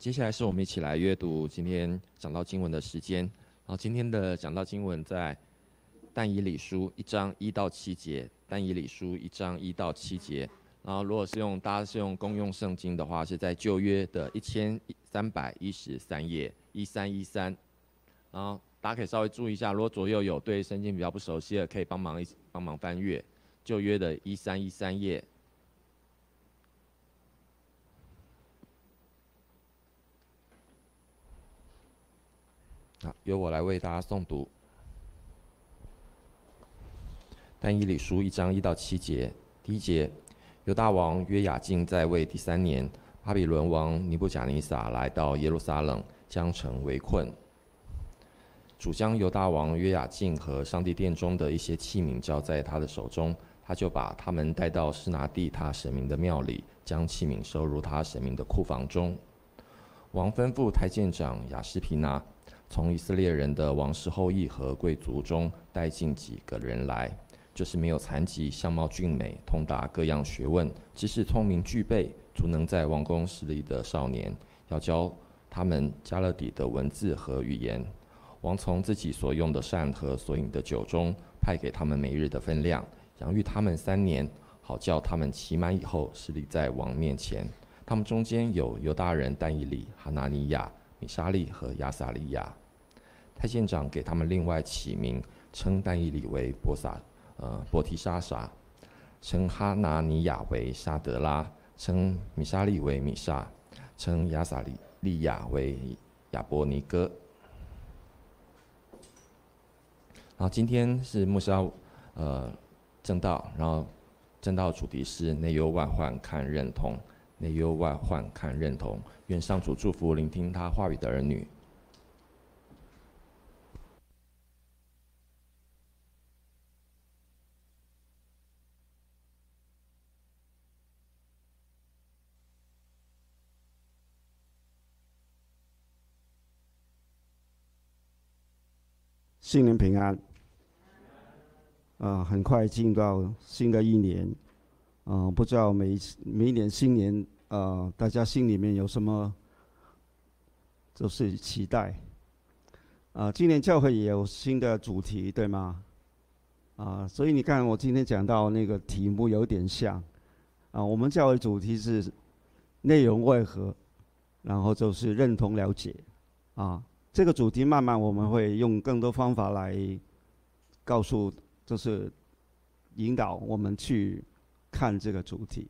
接下来是我们一起来阅读今天讲到经文的时间。然后今天的讲到经文在但以理书一章一到七节，但以理书一章一到七节。然后如果是用大家是用公用圣经的话，是在旧约的一千三百一十三页一三一三。然后大家可以稍微注意一下，如果左右有对圣经比较不熟悉的，可以帮忙一帮忙翻阅旧约的一三一三页。好，由我来为大家诵读。但以理书一章一到七节，第一节：犹大王约雅敬在位第三年，巴比伦王尼布甲尼撒来到耶路撒冷，将城围困。主将犹大王约雅敬和上帝殿中的一些器皿交在他的手中，他就把他们带到施拿地他神明的庙里，将器皿收入他神明的库房中。王吩咐太监长雅士皮拿。从以色列人的王室后裔和贵族中带进几个人来，就是没有残疾、相貌俊美、通达各样学问、知识聪明具备、足能在王宫势力的少年，要教他们加勒底的文字和语言。王从自己所用的膳和所饮的酒中派给他们每日的分量，养育他们三年，好叫他们期满以后势力在王面前。他们中间有犹大人但以里、哈拿尼亚、米沙利和亚撒利亚。太监长给他们另外起名，称但以里为波萨，呃，波提沙撒；称哈拿尼亚为沙德拉，称米沙利为米沙，称亚撒利利亚为亚伯尼哥。然后今天是穆沙，呃，正道，然后正道主题是内忧外患看认同，内忧外患看认同。愿上主祝福聆听他话语的儿女。新年平安，啊，很快进到新的一年，啊，不知道每每一年新年，啊，大家心里面有什么，就是期待，啊，今年教会也有新的主题，对吗？啊，所以你看，我今天讲到那个题目有点像，啊，我们教会主题是内容为何，然后就是认同了解，啊。这个主题慢慢我们会用更多方法来告诉，就是引导我们去看这个主题。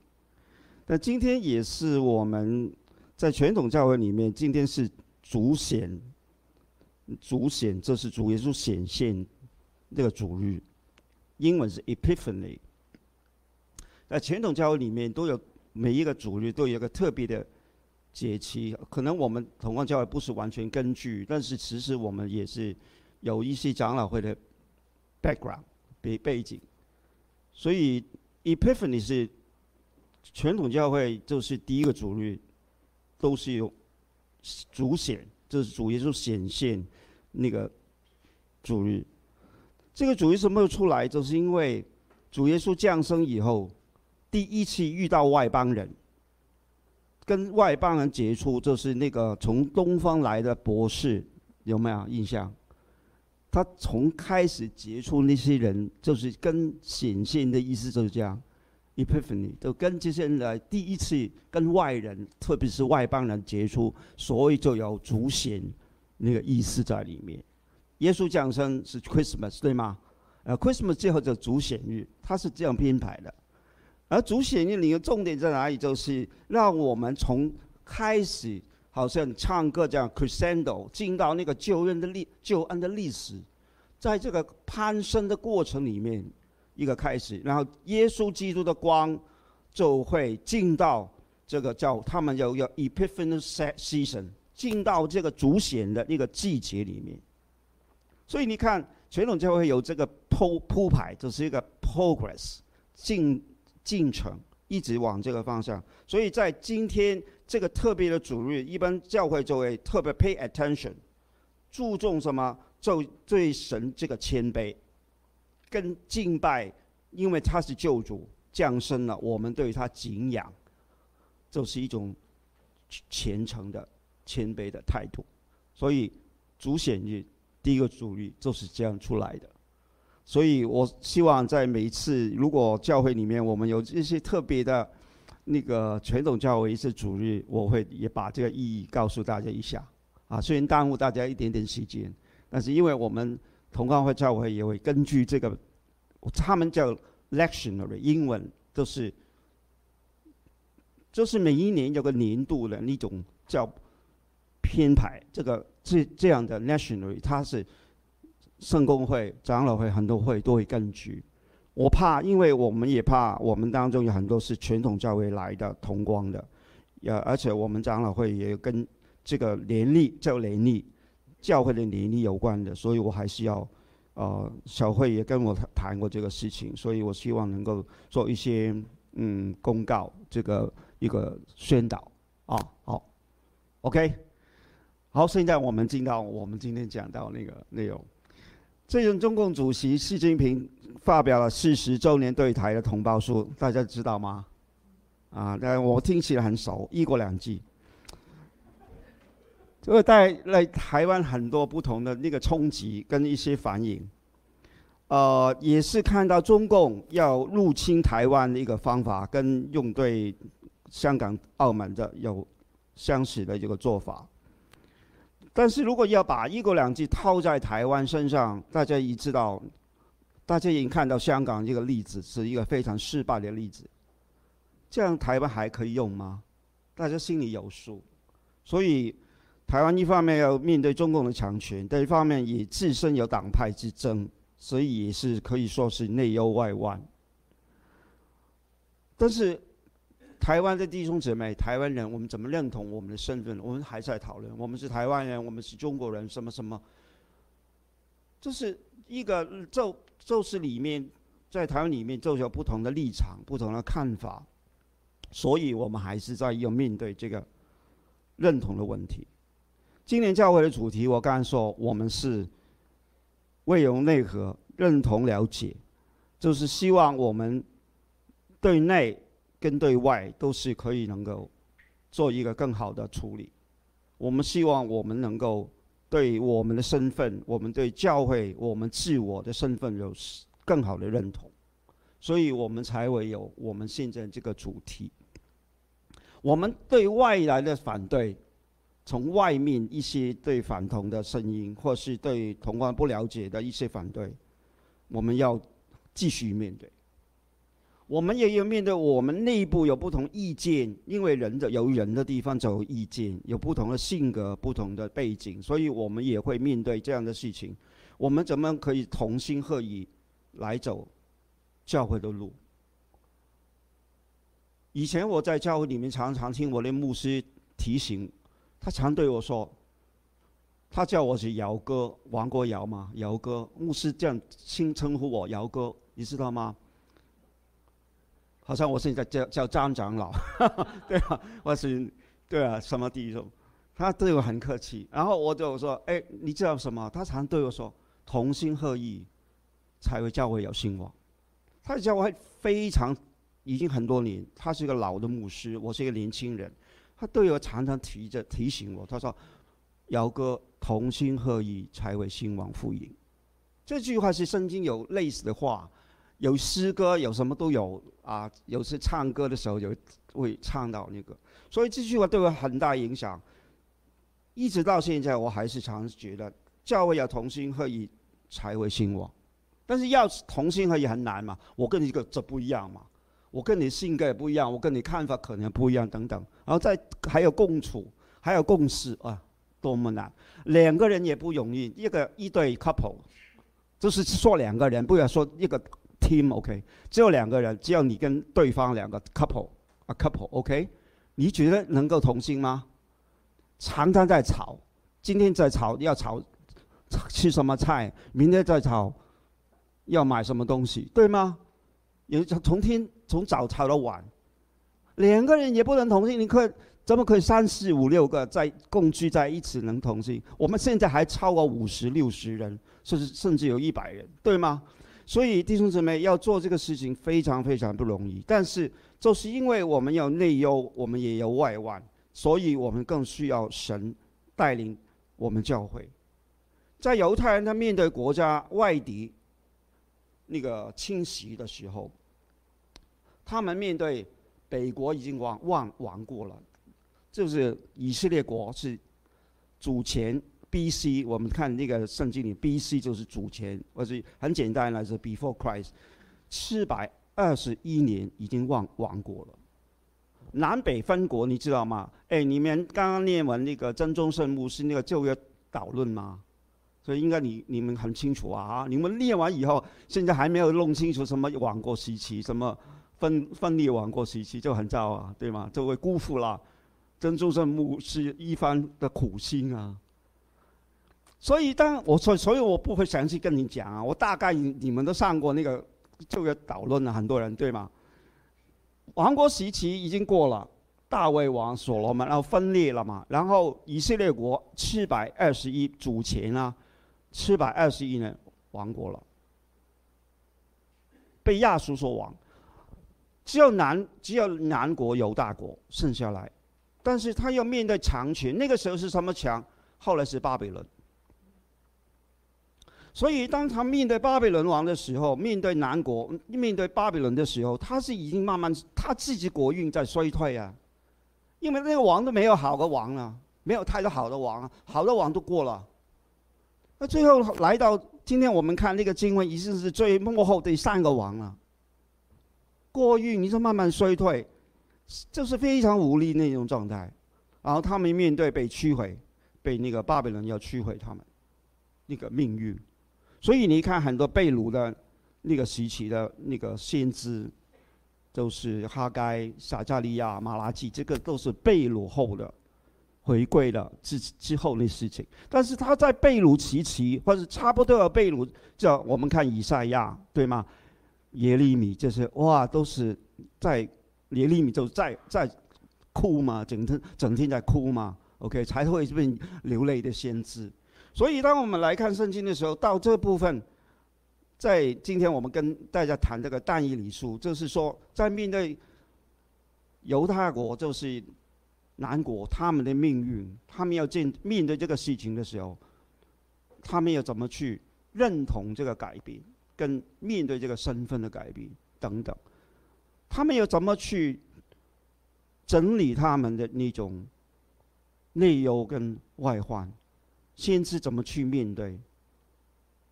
但今天也是我们在传统教会里面，今天是主显，主显，这是主耶稣显现这个主日，英文是 Epiphany。在传统教会里面，都有每一个主日都有一个特别的。节期可能我们同光教会不是完全根据，但是其实我们也是有一些长老会的 background 背背景，所以 Epiphany 是传统教会就是第一个主日，都是有主显，就是主耶稣显现那个主日。这个主日什么时候出来？就是因为主耶稣降生以后，第一次遇到外邦人。跟外邦人接触，就是那个从东方来的博士，有没有印象？他从开始接触那些人，就是跟显现的意思就是这样，epiphany，就跟这些人来第一次跟外人，特别是外邦人接触，所以就有主显那个意思在里面。耶稣降生是 Christmas，对吗？呃，Christmas 最后就主显日，它是这样编排的。而主显日里的重点在哪里？就是让我们从开始好像唱歌这样 crescendo 进到那个救恩的历救恩的历史，在这个攀升的过程里面一个开始，然后耶稣基督的光就会进到这个叫他们叫叫 Epiphany season，进到这个主显的那个季节里面。所以你看传统教会有这个铺铺排，这是一个 progress 进。进程一直往这个方向，所以在今天这个特别的主日，一般教会就会特别 pay attention，注重什么？就对神这个谦卑，跟敬拜，因为他是救主降生了，我们对他敬仰，就是一种虔诚的谦卑的态度。所以主显日第一个主日就是这样出来的。所以我希望在每一次如果教会里面我们有这些特别的那个传统教会一次主日，我会也把这个意义告诉大家一下。啊，虽然耽误大家一点点时间，但是因为我们同光会教会也会根据这个，他们叫 lectionary，英文都是，就是每一年有个年度的那种叫编排，这个这这样的 lectionary，它是圣公会、长老会很多会都会根据。我怕，因为我们也怕我们当中有很多是传统教会来的同光的，也而且我们长老会也跟。这个年历叫年历，教会的年历有关的，所以我还是要，呃，小慧也跟我谈过这个事情，所以我希望能够做一些嗯公告，这个一个宣导啊，好，OK，好，现在我们进到我们今天讲到那个内容，最近中共主席习近平发表了四十周年对台的同胞书，大家知道吗？啊，但我听起来很熟，一国两制。这个带来台湾很多不同的那个冲击跟一些反应，呃，也是看到中共要入侵台湾的一个方法，跟用对香港、澳门的有相似的一个做法。但是如果要把一国两制套在台湾身上，大家已知道，大家已经看到香港这个例子是一个非常失败的例子，这样台湾还可以用吗？大家心里有数，所以。台湾一方面要面对中共的强权，另一方面也自身有党派之争，所以也是可以说是内忧外患。但是，台湾的弟兄姊妹、台湾人，我们怎么认同我们的身份？我们还在讨论，我们是台湾人，我们是中国人，什么什么？这是一个就就是里面在台湾里面就有不同的立场、不同的看法，所以我们还是在要面对这个认同的问题。今年教会的主题，我刚才说，我们是未容内核，认同了解，就是希望我们对内跟对外都是可以能够做一个更好的处理。我们希望我们能够对我们的身份，我们对教会，我们自我的身份有更好的认同，所以我们才会有我们现在这个主题。我们对外来的反对。从外面一些对反同的声音，或是对同光不了解的一些反对，我们要继续面对。我们也要面对我们内部有不同意见，因为人的有人的地方就有意见，有不同的性格、不同的背景，所以我们也会面对这样的事情。我们怎么可以同心合意来走教会的路？以前我在教会里面常常听我的牧师提醒。他常对我说：“他叫我是姚哥，王国尧嘛，姚哥。牧师这样称称呼我，姚哥，你知道吗？好像我现在叫叫张长老，对啊，我是对啊，什么弟兄？他对我很客气。然后我就说：，哎，你知道什么？他常对我说：，同心合意，才会教会有兴旺。他教会非常已经很多年，他是一个老的牧师，我是一个年轻人。”他都有常常提着提醒我，他说：“姚哥，同心合意才会兴旺福音。”这句话是圣经有类似的话，有诗歌，有什么都有啊。有时唱歌的时候有会唱到那个，所以这句话对我很大影响。一直到现在，我还是常觉得教会要同心合意才会兴旺，但是要同心合意很难嘛。我跟你一个这不一样嘛。我跟你性格也不一样，我跟你看法可能不一样，等等。然后再还有共处，还有共事啊，多么难！两个人也不容易，一个一对 couple，就是说两个人，不要说一个 team，OK？只有两个人，只有你跟对方两个 couple，啊 couple，OK？你觉得能够同心吗？常常在吵，今天在吵要吵吃什么菜，明天再吵要买什么东西，对吗？有从天从早吵到晚，两个人也不能同心，你可怎么可以三四五六个在共居在一起能同心？我们现在还超过五十六十人，甚至甚至有一百人，对吗？所以弟兄姊妹要做这个事情非常非常不容易。但是就是因为我们有内忧，我们也有外患，所以我们更需要神带领我们教会。在犹太人他面对国家外敌那个侵袭的时候，他们面对北国已经亡亡亡过了，就是以色列国是主前 B.C. 我们看那个圣经里 B.C. 就是主前，或者很简单来说 Before Christ，四百二十一年已经亡亡国了。南北分国你知道吗？哎，你们刚刚念完那个真宗圣母是那个旧约导论吗？所以应该你你们很清楚啊！你们念完以后，现在还没有弄清楚什么亡国时期，什么分分裂亡国时期就很糟啊，对吗？就会辜负了真宗圣母是一番的苦心啊。所以当我所所以我不会详细跟你讲啊，我大概你你们都上过那个就业导论了，很多人对吗？王国时期已经过了，大卫王所罗门然后分裂了嘛，然后以色列国七百二十一主前啊，七百二十一年亡国了，被亚述所亡，只有南只有南国犹大国剩下来，但是他要面对强权，那个时候是什么强？后来是巴比伦。所以，当他面对巴比伦王的时候，面对南国，面对巴比伦的时候，他是已经慢慢他自己国运在衰退啊。因为那个王都没有好的王了，没有太多好的王啊，好的王都过了。那最后来到今天，我们看那个经文，已经是最幕后第三个王了。国运你说慢慢衰退，就是非常无力那种状态。然后他们面对被摧毁，被那个巴比伦要摧毁他们那个命运。所以你看很多被掳的那个时期的那个先知，都是哈该、撒加利亚、马拉基，这个都是被掳后的回归了之之后的事情。但是他在被掳时期，或者差不多要被掳，叫我们看以赛亚，对吗？耶利米就是哇，都是在耶利米就在在哭嘛，整天整天在哭嘛，OK，才会变流泪的先知。所以，当我们来看圣经的时候，到这部分，在今天我们跟大家谈这个但以理书，就是说，在面对犹太国，就是南国他们的命运，他们要见面对这个事情的时候，他们要怎么去认同这个改变，跟面对这个身份的改变等等，他们要怎么去整理他们的那种内忧跟外患。先知怎么去面对？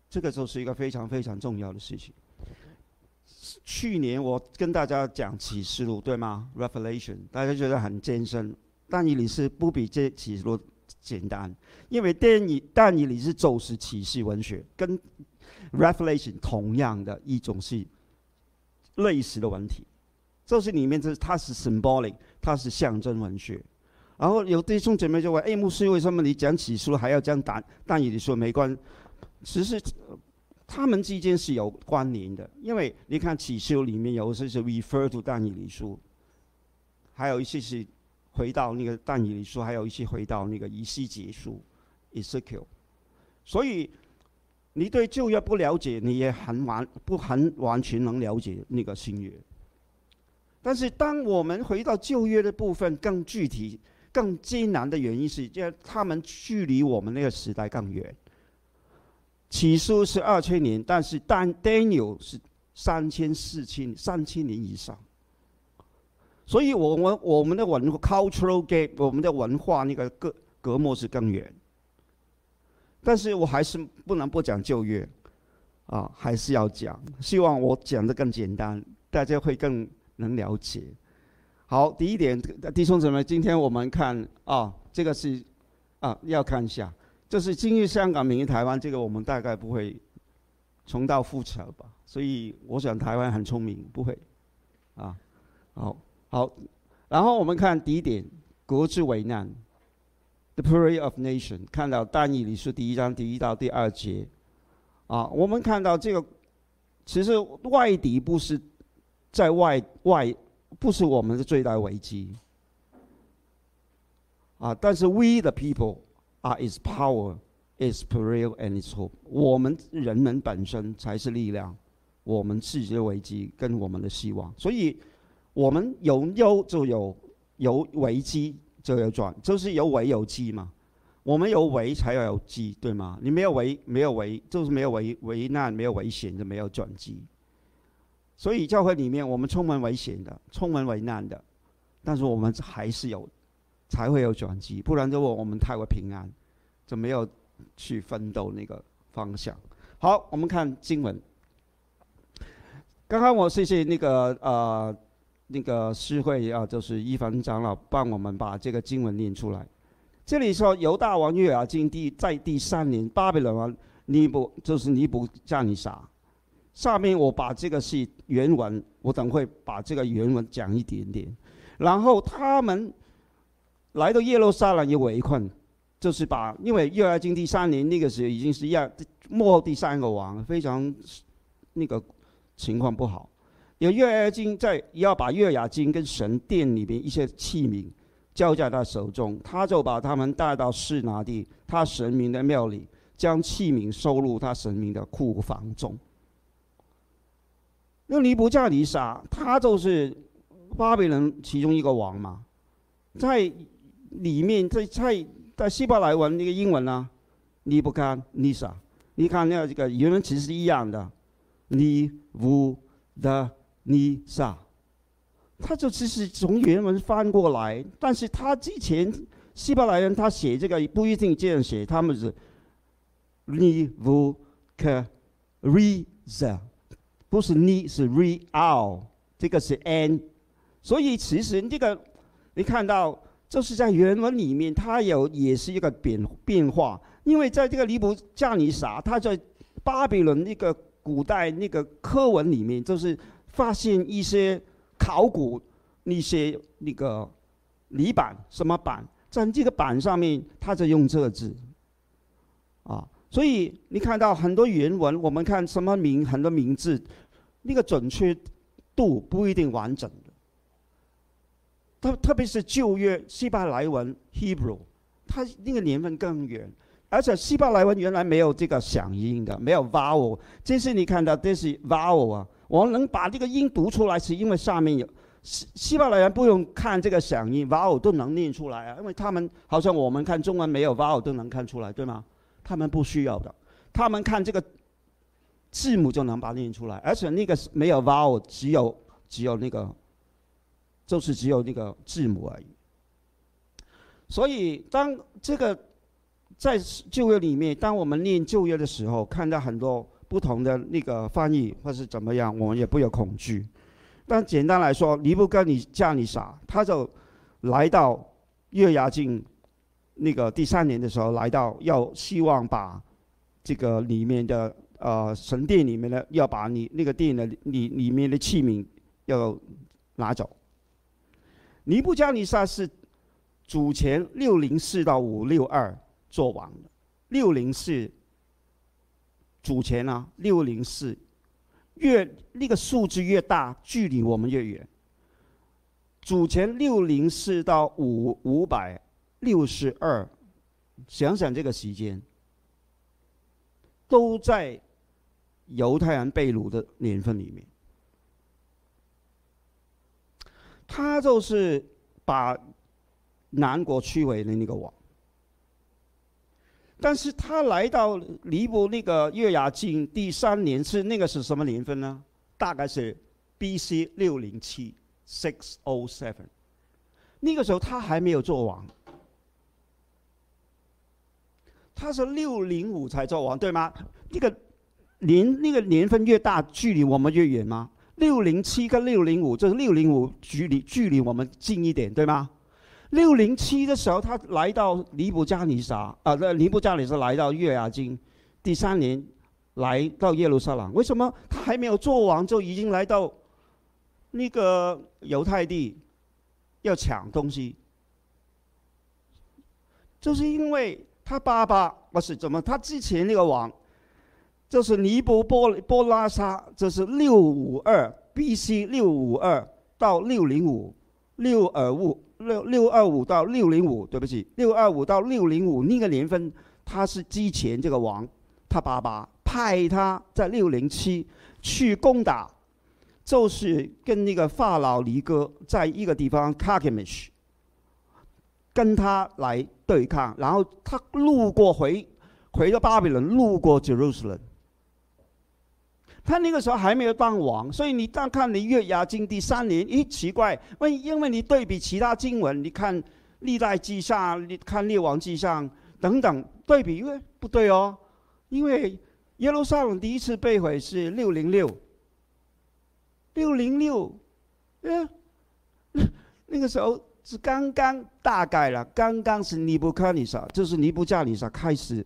这个就是一个非常非常重要的事情。去年我跟大家讲启示录，对吗？Revelation，大家觉得很艰深，但以理是不比这启示录简单，因为电影但以理是走是启示文学，跟 Revelation 同样的一种是类似的文体，就是里面这它是 symbolic，它是象征文学。然后有弟兄姐妹就问：“哎，牧师，为什么你讲起书还要讲但但以理书？没关，其实他们之间是有关联的。因为你看起书里面有些是 refer to 但以理书，还有一些是回到那个但以理书，还有一些回到那个以西结书 Ezekiel。所以你对旧约不了解，你也很完不很完全能了解那个新约。但是当我们回到旧约的部分，更具体。更艰难的原因是，就他们距离我们那个时代更远。起初是二千年，但是但 Daniel 是三千、四千、三千年以上。所以，我们我们的文化 cultural gap，我们的文化那个隔隔膜是更远。但是我还是不能不讲旧约，啊，还是要讲。希望我讲的更简单，大家会更能了解。好，第一点，弟兄姊妹，今天我们看啊，这个是啊，要看一下，就是今日香港，明日台湾，这个我们大概不会重蹈覆辙吧。所以我想台湾很聪明，不会啊。好，好，然后我们看第一点，国之危难，The Prayer of Nation，看到但以理书第一章第一到第二节啊，我们看到这个，其实外敌不是在外外。不是我们的最大危机啊！但是 we the people are its power, its peril and its hope。我们人们本身才是力量，我们自己的危机跟我们的希望。所以，我们有忧就有有危机就有转，就是有危有机嘛。我们有危才要有机，对吗？你没有危，没有危，就是没有危危难，没有危险就没有转机。所以教会里面我们充满危险的，充满危难的，但是我们还是有，才会有转机。不然的话我们太过平安，就没有去奋斗那个方向。好，我们看经文。刚刚我谢谢那个呃那个诗会啊，就是一凡长老帮我们把这个经文念出来。这里说犹大王约雅金第在第三年，巴比伦王尼布就是尼布加尼撒。下面我把这个是原文，我等会把这个原文讲一点点。然后他们来到耶路撒冷也围困，就是把因为约雅金第三年那个时候已经是亚末后第三个王，非常那个情况不好。有约雅金在要把约雅金跟神殿里面一些器皿交在他手中，他就把他们带到示拿地他神明的庙里，将器皿收入他神明的库房中。那尼布加尼撒，他就是巴比伦其中一个王嘛，在里面，在在在希伯来文那个英文呢，尼布加尼撒，你看那这个原文其实是一样的，尼布的尼撒，他就只是从原文翻过来，但是他之前希伯来人他写这个不一定这样写，他们是尼布克瑞撒。不是你是 real，这个是 n，所以其实这个你看到，就是在原文里面，它有也是一个变变化。因为在这个尼布加尼撒，他在巴比伦那个古代那个课文里面，就是发现一些考古那些那个泥板什么板，在这个板上面，他在用这个字，啊。所以你看到很多原文，我们看什么名，很多名字，那个准确度不一定完整的。特特别是旧约希伯来文 Hebrew，它那个年份更远，而且希伯来文原来没有这个响音的，没有 vowel。这是你看到这是 vowel 啊，我能把这个音读出来，是因为上面有希希伯来人不用看这个响音，vowel 都能念出来啊，因为他们好像我们看中文没有 vowel 都能看出来，对吗？他们不需要的，他们看这个字母就能把它念出来，而且那个没有 vowel，只有只有那个，就是只有那个字母而已。所以当这个在旧约里面，当我们念旧约的时候，看到很多不同的那个翻译或是怎么样，我们也不要恐惧。但简单来说，尼布跟你叫你傻，他就来到月牙境。那个第三年的时候来到，要希望把这个里面的呃神殿里面的要把你那个殿的里里面的器皿要拿走。尼布加尼撒是主前六零四到五六二做王的，六零四主前呢六零四越那个数字越大，距离我们越远。主前六零四到五五百。六十二，想想这个时间，都在犹太人被掳的年份里面。他就是把南国区为的那个王，但是他来到尼泊那个月牙境第三年是那个是什么年份呢？大概是 B.C. 六零七 （six o seven）。那个时候他还没有做王。他是六零五才做王，对吗？那个年那个年份越大，距离我们越远吗？六零七跟六零五，就是六零五距离距离我们近一点，对吗？六零七的时候，他来到尼布加尼撒啊，那尼布加尼撒来到月牙金，第三年来到耶路撒冷。为什么他还没有做王，就已经来到那个犹太地要抢东西？就是因为。他爸爸不是怎么？他之前那个王，就是尼布波波拉沙，这是六五二 B.C. 六五二到六零五，六二五六六二五到六零五，对不起，六二五到六零五那个年份，他是之前这个王，他爸爸派他在六零七去攻打，就是跟那个法老尼哥在一个地方卡给没去。跟他来对抗，然后他路过回回到巴比伦，路过 Jerusalem。他那个时候还没有当王，所以你当看你约雅经第三年，咦，奇怪，为因为你对比其他经文，你看历代记上，你看列王记上等等对比，因为不对哦，因为耶路撒冷第一次被毁是六零六，六零六，嗯，那个时候是刚刚大概了，刚刚是尼布卡尼撒，就是尼布加尼撒开始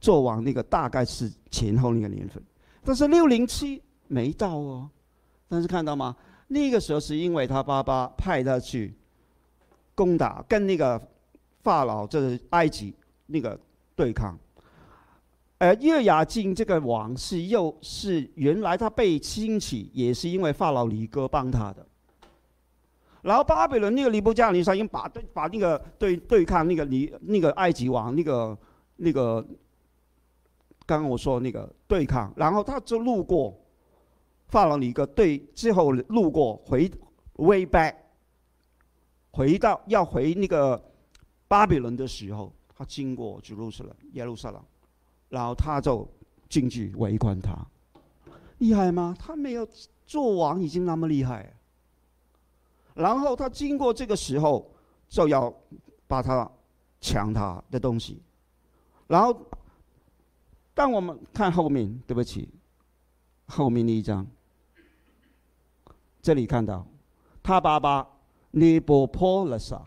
做王，那个大概是前后那个年份。但是六零七没到哦，但是看到吗？那个时候是因为他爸爸派他去攻打，跟那个法老就是埃及那个对抗。而约雅敬这个王是又是原来他被兴起，也是因为法老李哥帮他的。然后巴比伦那个尼布加尼撒因把对把那个对对抗那个尼那个埃及王那个那个。刚刚我说那个对抗，然后他就路过放了你一个对，之后路过回 way back，回到要回那个巴比伦的时候，他经过耶路撒冷，耶路撒冷，然后他就进去围观他，厉害吗？他没有做王已经那么厉害，然后他经过这个时候就要把他抢他的东西，然后。当我们看后面，对不起，后面那一张，这里看到他爸爸尼布坡勒萨，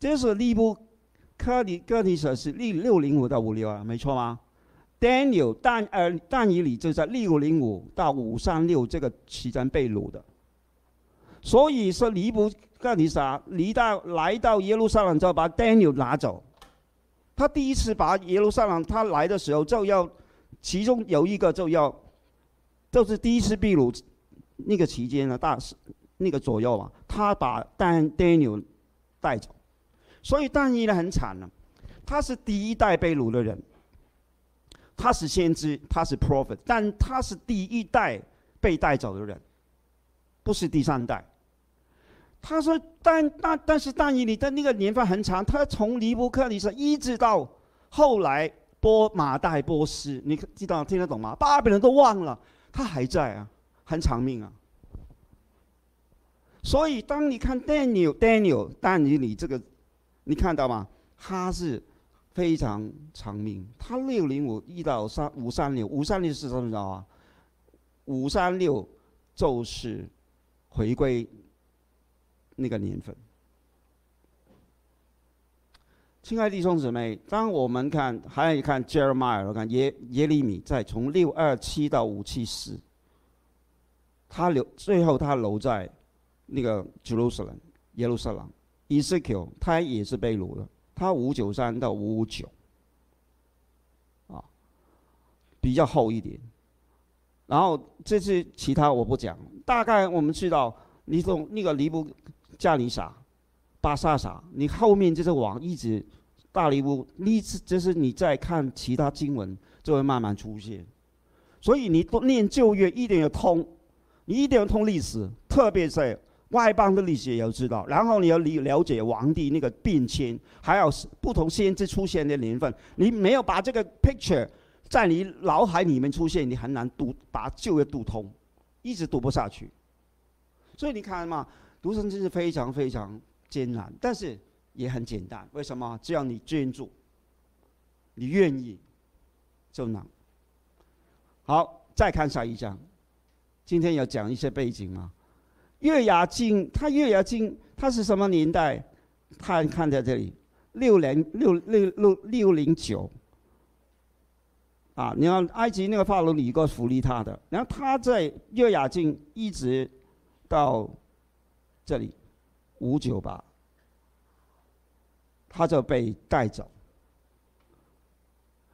这是尼布科尼科尼舍是六六零五到五六二，没错吗？Daniel 但呃但以里就在六零五到五三六这个期间被掳的，所以说尼布干尼撒离到来到耶路撒冷之后，把 Daniel 拿走。他第一次把耶路撒冷，他来的时候就要，其中有一个就要，就是第一次秘鲁那个期间呢，大那个左右啊，他把但 Daniel 带走，所以但尼呢很惨了，他是第一代被掳的人，他是先知，他是 prophet，但他是第一代被带走的人，不是第三代。他说：“但但但是，但以你的那个年份很长，他从尼布克里斯一直到后来波马代波斯，你知道听得懂吗？巴比伦都忘了，他还在啊，很长命啊。所以，当你看 Daniel Daniel 但以你这个，你看到吗？他是非常长命，他六零五一到三五三六五三六是什么着啊？五三六就是回归。”那个年份，亲爱的弟兄姊妹，当我们看，还有看 Jeremiah，我看耶耶利米，在从六二七到五七四，他留最后他留在那个 Jerusalem 耶路撒冷，Ezekiel 他也是被掳的，他五九三到五五九，啊，比较厚一点。然后这次其他我不讲，大概我们知道，你从那个尼布。加尼萨、巴萨萨，你后面就是王一直大利乌，你就是你在看其他经文就会慢慢出现，所以你都念旧约一定要通，你一定要通历史，特别是外邦的历史也要知道，然后你要了了解皇帝那个变迁，还有不同先知出现的年份，你没有把这个 picture 在你脑海里面出现，你很难读把旧约读通，一直读不下去，所以你看嘛。读圣经是非常非常艰难，但是也很简单。为什么？只要你专注，你愿意，就能。好，再看下一章。今天要讲一些背景吗？月牙经，他月牙经，他是什么年代？看看在这里，六零六六六六零九。啊，你看埃及那个法老尼哥扶立他的，然后他在月牙经一直到。这里五九八，他就被带走。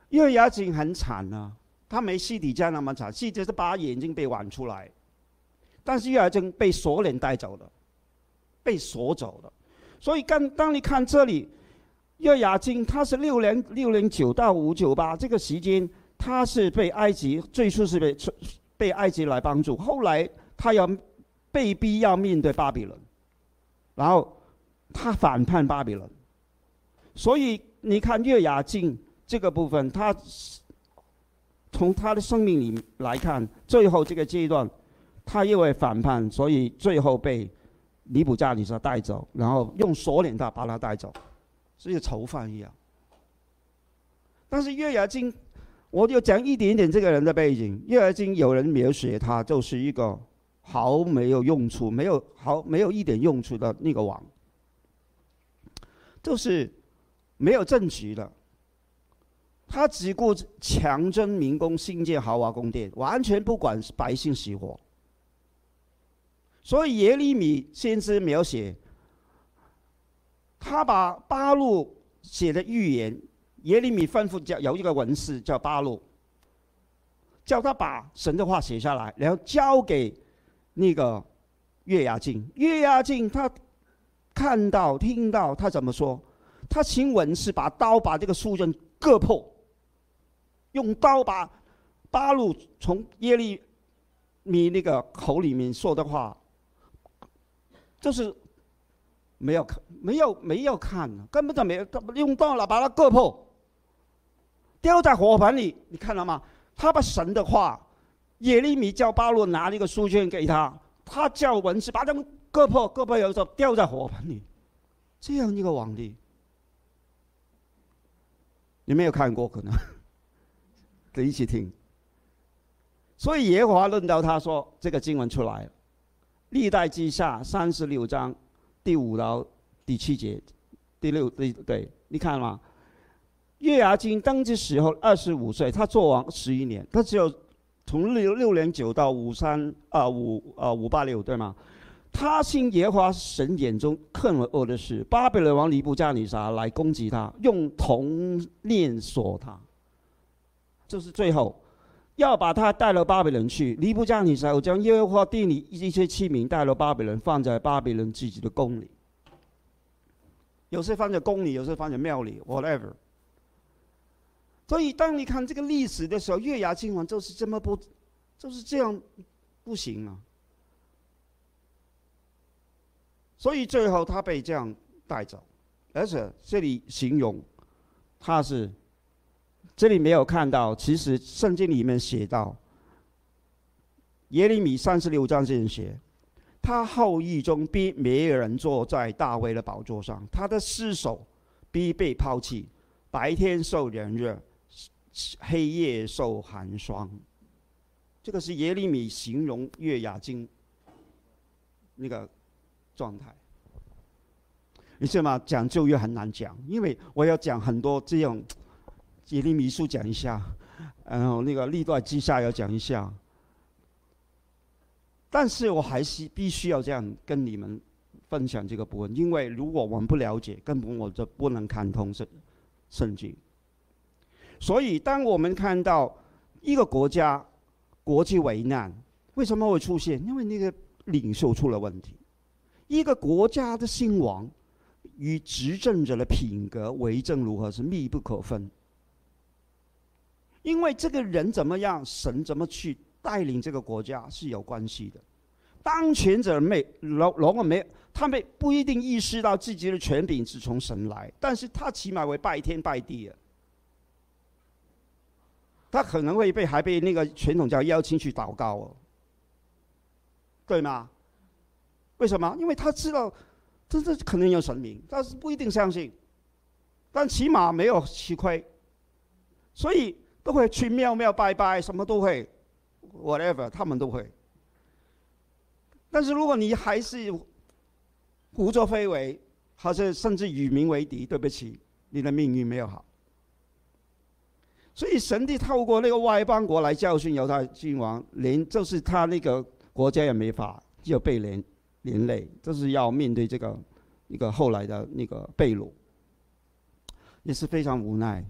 月牙井很惨啊，他没西底家那么惨，西底是把眼睛被剜出来，但是月牙井被锁链带走了，被锁走了。所以刚当你看这里，月牙井他是六零六零九到五九八这个时间，他是被埃及最初是被被埃及来帮助，后来他要被逼要面对巴比伦。然后他反叛巴比伦，所以你看月牙镜这个部分，他是从他的生命里来看，最后这个阶段，他因为反叛，所以最后被尼布加尼撒带走，然后用锁链他把他带走，是一个囚犯一样。但是月牙镜，我就讲一点点这个人的背景。月牙镜有人描写他就是一个毫没有用处、没有毫没有一点用处的那个王，就是没有政局的。他只顾强征民工，兴建豪华宫殿，完全不管百姓死活。所以耶利米先知描写，他把八路写的预言，耶利米吩咐叫有一个文士叫八路，叫他把神的话写下来，然后交给那个月牙镜。月牙镜他看到听到，他怎么说？他请文士把刀把这个书卷割破。用刀把八路从耶利米那个口里面说的话，就是没有看，没有没有看，根本就没有用刀了，把它割破，丢在火盆里。你看到吗？他把神的话，耶利米叫巴路拿那个书卷给他，他叫文士把他们割破，割破以后掉在火盆里。这样一个皇帝，你没有看过可能。得一起听。所以耶华论到他说：“这个经文出来，历代记下三十六章第五到第七节，第六第对，你看了吗？月牙金登基时候二十五岁，他做王十一年，他只有从六六年九到五三啊五啊五八六对吗？他信耶和华神眼中恨恶的是巴比伦王尼布加尼撒来攻击他，用铜链锁他。”就是最后，要把他带到巴比伦去。尼布加尼撒将耶和华地里一些器皿带到巴比伦，放在巴比伦自己的宫里。有时放在宫里，有时放在庙里，whatever。所以，当你看这个历史的时候，月牙亲王就是这么不，就是这样不行啊。所以最后他被这样带走，而且这里形容他是。这里没有看到，其实圣经里面写到，耶利米三十六章这样写：他后裔中必没有人坐在大卫的宝座上，他的尸首必被抛弃，白天受炎热，黑夜受寒霜。这个是耶利米形容月牙经那个状态。你知道吗？讲旧约很难讲，因为我要讲很多这样。耶利米书讲一下，然后那个历代记下要讲一下，但是我还是必须要这样跟你们分享这个部分，因为如果我们不了解，根本我就不能看通圣圣经。所以，当我们看到一个国家国际危难，为什么会出现？因为那个领袖出了问题。一个国家的兴亡与执政者的品格、为政如何是密不可分。因为这个人怎么样，神怎么去带领这个国家是有关系的。当权者没如如果没他们不一定意识到自己的权柄是从神来，但是他起码会拜天拜地的。他可能会被还被那个传统教邀请去祷告哦，对吗？为什么？因为他知道这这可能有神明，但是不一定相信，但起码没有吃亏，所以。都会去庙庙拜拜，什么都会，whatever，他们都会。但是如果你还是胡作非为，或者甚至与民为敌，对不起，你的命运没有好。所以神帝透过那个外邦国来教训犹太君王，连就是他那个国家也没法，就被连连累，就是要面对这个一个后来的那个被掳，也是非常无奈。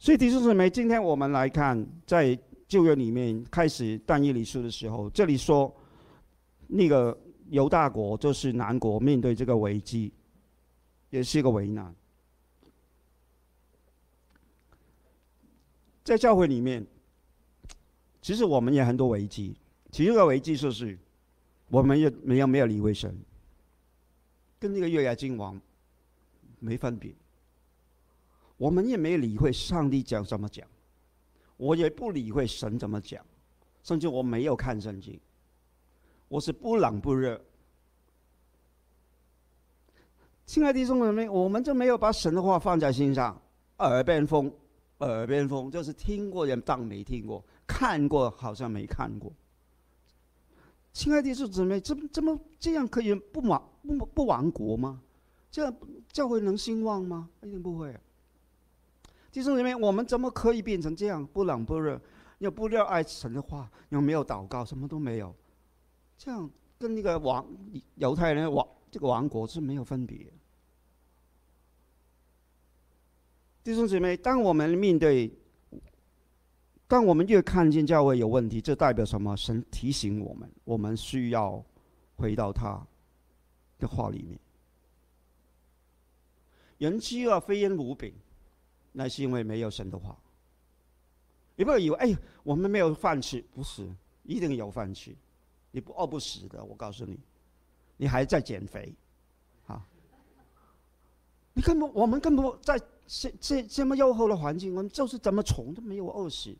所以弟兄姊妹，今天我们来看，在旧约里面开始但以理书的时候，这里说，那个犹大国就是南国，面对这个危机，也是一个为难。在教会里面，其实我们也很多危机，其中一个危机就是，我们也没有没有理会神，跟那个月牙金王没分别，我们也没理会上帝讲怎么讲，我也不理会神怎么讲，甚至我没有看圣经，我是不冷不热。亲爱的弟兄姊妹，我们就没有把神的话放在心上，耳边风，耳边风就是听过也当没听过，看过好像没看过。亲爱的弟兄姊妹，怎怎么这样可以不亡不不亡国吗？这样教会能兴旺吗？一定不会。弟兄姊妹，我们怎么可以变成这样不冷不热，又不热爱神的话，又没有祷告，什么都没有？这样跟那个王犹太人王。这个王国是没有分别。弟兄姊妹，当我们面对，当我们越看见教会有问题，这代表什么？神提醒我们，我们需要回到他的话里面。人饥饿非因无饼，那是因为没有神的话。你不要以为，哎，我们没有饭吃，不是，一定有饭吃，你不饿不死的，我告诉你。你还在减肥，啊？你根本我们根本在这这这么优厚的环境，我们就是怎么穷都没有饿死。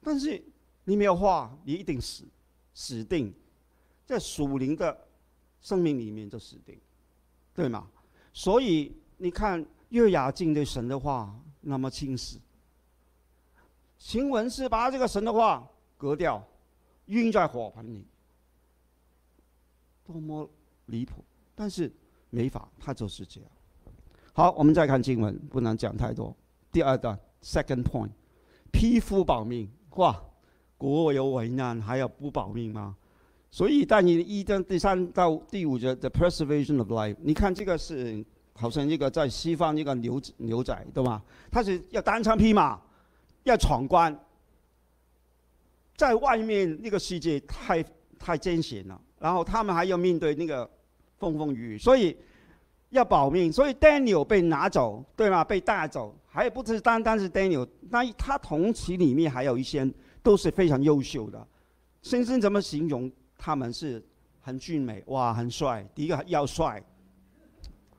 但是你没有话，你一定死，死定，在属灵的生命里面就死定，对吗？所以你看，月雅敬对神的话那么轻视，晴雯是把这个神的话割掉，晕在火盆里。多么离谱！但是没法，他就是这样。好，我们再看经文，不能讲太多。第二段，second point，匹夫保命。哇，国有危难还要不保命吗？所以，但你一章第三到第五节，the preservation of life。你看这个是好像一个在西方一个牛牛仔，对吧？他是要单枪匹马，要闯关，在外面那个世界太太艰险了。然后他们还要面对那个风风雨雨，所以要保命。所以 Daniel 被拿走，对吗？被带走，还不是单单是 Daniel，那他同期里面还有一些都是非常优秀的。先生怎么形容他们是很俊美？哇，很帅。第一个要帅，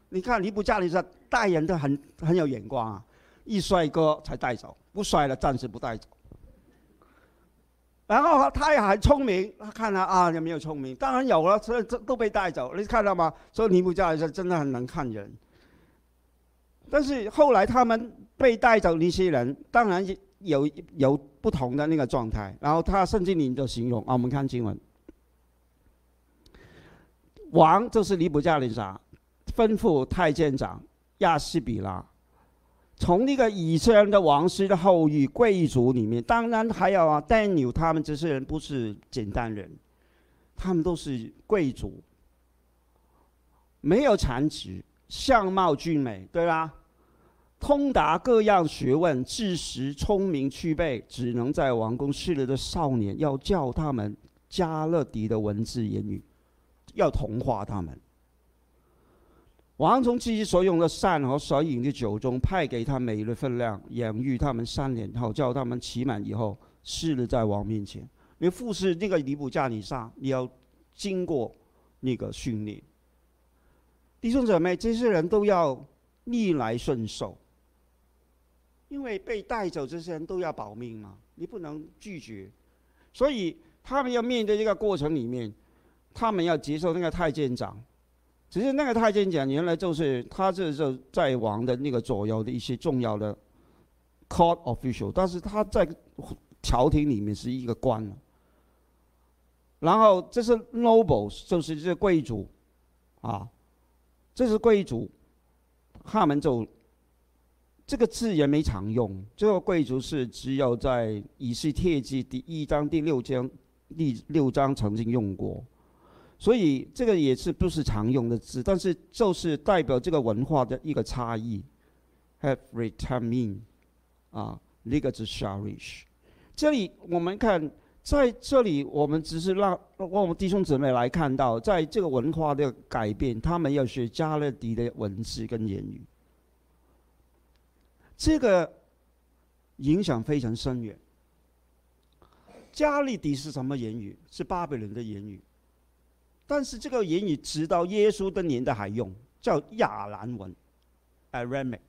你看尼布加里沙带人都很很有眼光啊，一帅哥才带走，不帅的暂时不带走。然后他也很聪明，他看他啊有没有聪明？当然有了，所以这都被带走。你看到吗？所以尼布加尼撒真的很能看人。但是后来他们被带走那些人，当然有有不同的那个状态。然后他圣经里就形容啊，我们看经文，王就是尼布加尼撒，吩咐太监长亚西比拉。从那个以色列的王室的后裔贵族里面，当然还有啊，丹尼他们这些人不是简单人，他们都是贵族，没有残疾，相貌俊美，对吧？通达各样学问，知识聪明具备，只能在王宫侍立的少年，要教他们加勒底的文字言语，要同化他们。王从自己所用的膳和所饮的酒中派给他每日分量，养育他们三年后，叫他们期满以后，侍立在王面前。你服侍那个尼布加尼撒，你要经过那个训练。弟兄姊妹，这些人都要逆来顺受，因为被带走这些人都要保命嘛，你不能拒绝。所以他们要面对这个过程里面，他们要接受那个太监长。其实那个太监讲，原来就是他这是在王的那个左右的一些重要的 court official，但是他在朝廷里面是一个官。然后这是 noble，就是这贵族，啊，这是贵族，他们就这个字也没常用。这个贵族是只有在以西帖记第一章第六章第六章曾经用过。所以这个也是不是常用的字，但是就是代表这个文化的一个差异。Have retain 啊，那个是 cherish。这里我们看，在这里我们只是让我们弟兄姊妹来看到，在这个文化的改变，他们要学加勒底的文字跟言语，这个影响非常深远。加利底是什么言语？是巴比伦的言语。但是这个言语直到耶稣的年代还用，叫亚兰文 （Aramaic）。